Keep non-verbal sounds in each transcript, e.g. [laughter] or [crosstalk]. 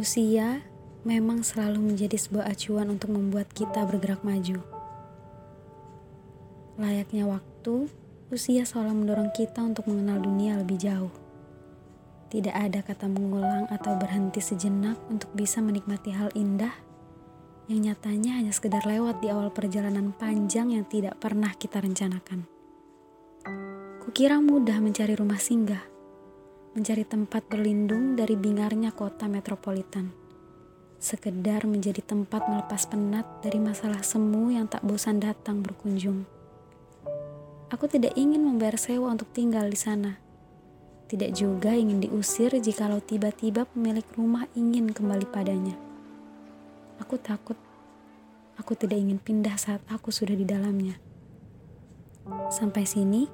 Usia memang selalu menjadi sebuah acuan untuk membuat kita bergerak maju. Layaknya waktu, usia selalu mendorong kita untuk mengenal dunia lebih jauh. Tidak ada kata mengulang atau berhenti sejenak untuk bisa menikmati hal indah yang nyatanya hanya sekedar lewat di awal perjalanan panjang yang tidak pernah kita rencanakan. Kukira mudah mencari rumah singgah, mencari tempat berlindung dari bingarnya kota metropolitan. Sekedar menjadi tempat melepas penat dari masalah semu yang tak bosan datang berkunjung. Aku tidak ingin membayar sewa untuk tinggal di sana. Tidak juga ingin diusir jikalau tiba-tiba pemilik rumah ingin kembali padanya. Aku takut. Aku tidak ingin pindah saat aku sudah di dalamnya. Sampai sini,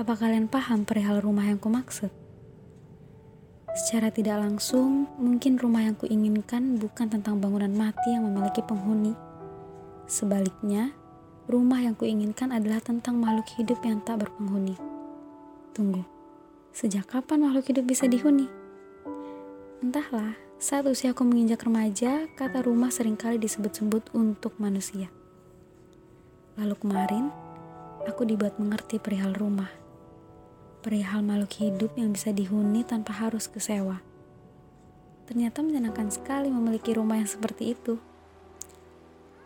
apa kalian paham perihal rumah yang kumaksud? Secara tidak langsung, mungkin rumah yang kuinginkan bukan tentang bangunan mati yang memiliki penghuni. Sebaliknya, rumah yang kuinginkan adalah tentang makhluk hidup yang tak berpenghuni. Tunggu, sejak kapan makhluk hidup bisa dihuni? Entahlah, saat usiaku menginjak remaja, kata rumah sering kali disebut-sebut untuk manusia. Lalu kemarin, aku dibuat mengerti perihal rumah perihal makhluk hidup yang bisa dihuni tanpa harus kesewa. Ternyata menyenangkan sekali memiliki rumah yang seperti itu.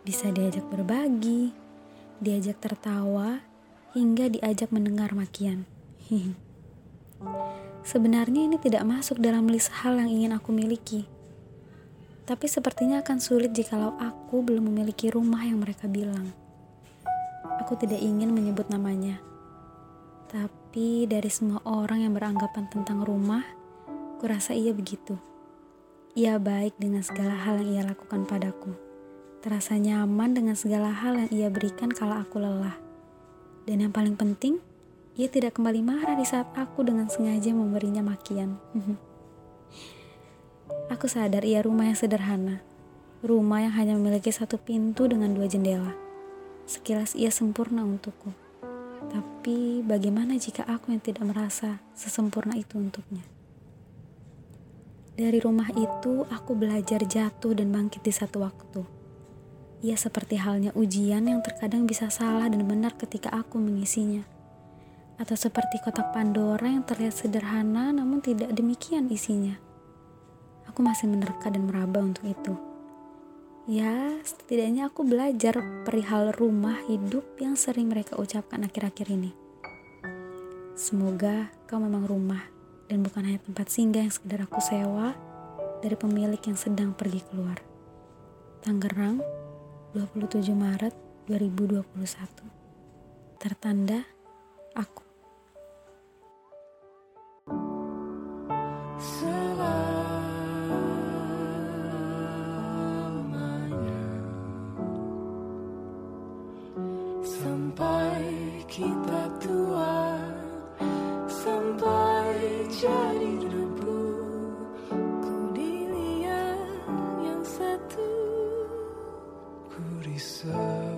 Bisa diajak berbagi, diajak tertawa, hingga diajak mendengar makian. [laughs] Sebenarnya ini tidak masuk dalam list hal yang ingin aku miliki. Tapi sepertinya akan sulit jikalau aku belum memiliki rumah yang mereka bilang. Aku tidak ingin menyebut namanya tapi dari semua orang yang beranggapan tentang rumah, kurasa ia begitu. Ia baik dengan segala hal yang ia lakukan padaku. Terasa nyaman dengan segala hal yang ia berikan kalau aku lelah. Dan yang paling penting, ia tidak kembali marah di saat aku dengan sengaja memberinya makian. [laughs] aku sadar ia rumah yang sederhana. Rumah yang hanya memiliki satu pintu dengan dua jendela. Sekilas ia sempurna untukku. Tapi bagaimana jika aku yang tidak merasa sesempurna itu untuknya? Dari rumah itu aku belajar jatuh dan bangkit di satu waktu. Ia seperti halnya ujian yang terkadang bisa salah dan benar ketika aku mengisinya. Atau seperti kotak Pandora yang terlihat sederhana namun tidak demikian isinya. Aku masih menerka dan meraba untuk itu. Ya, setidaknya aku belajar perihal rumah hidup yang sering mereka ucapkan akhir-akhir ini. Semoga kau memang rumah dan bukan hanya tempat singgah yang sekedar aku sewa dari pemilik yang sedang pergi keluar. Tangerang, 27 Maret 2021. Tertanda aku. Kita tua sampai jadi debu ku dilihat yang satu ku risau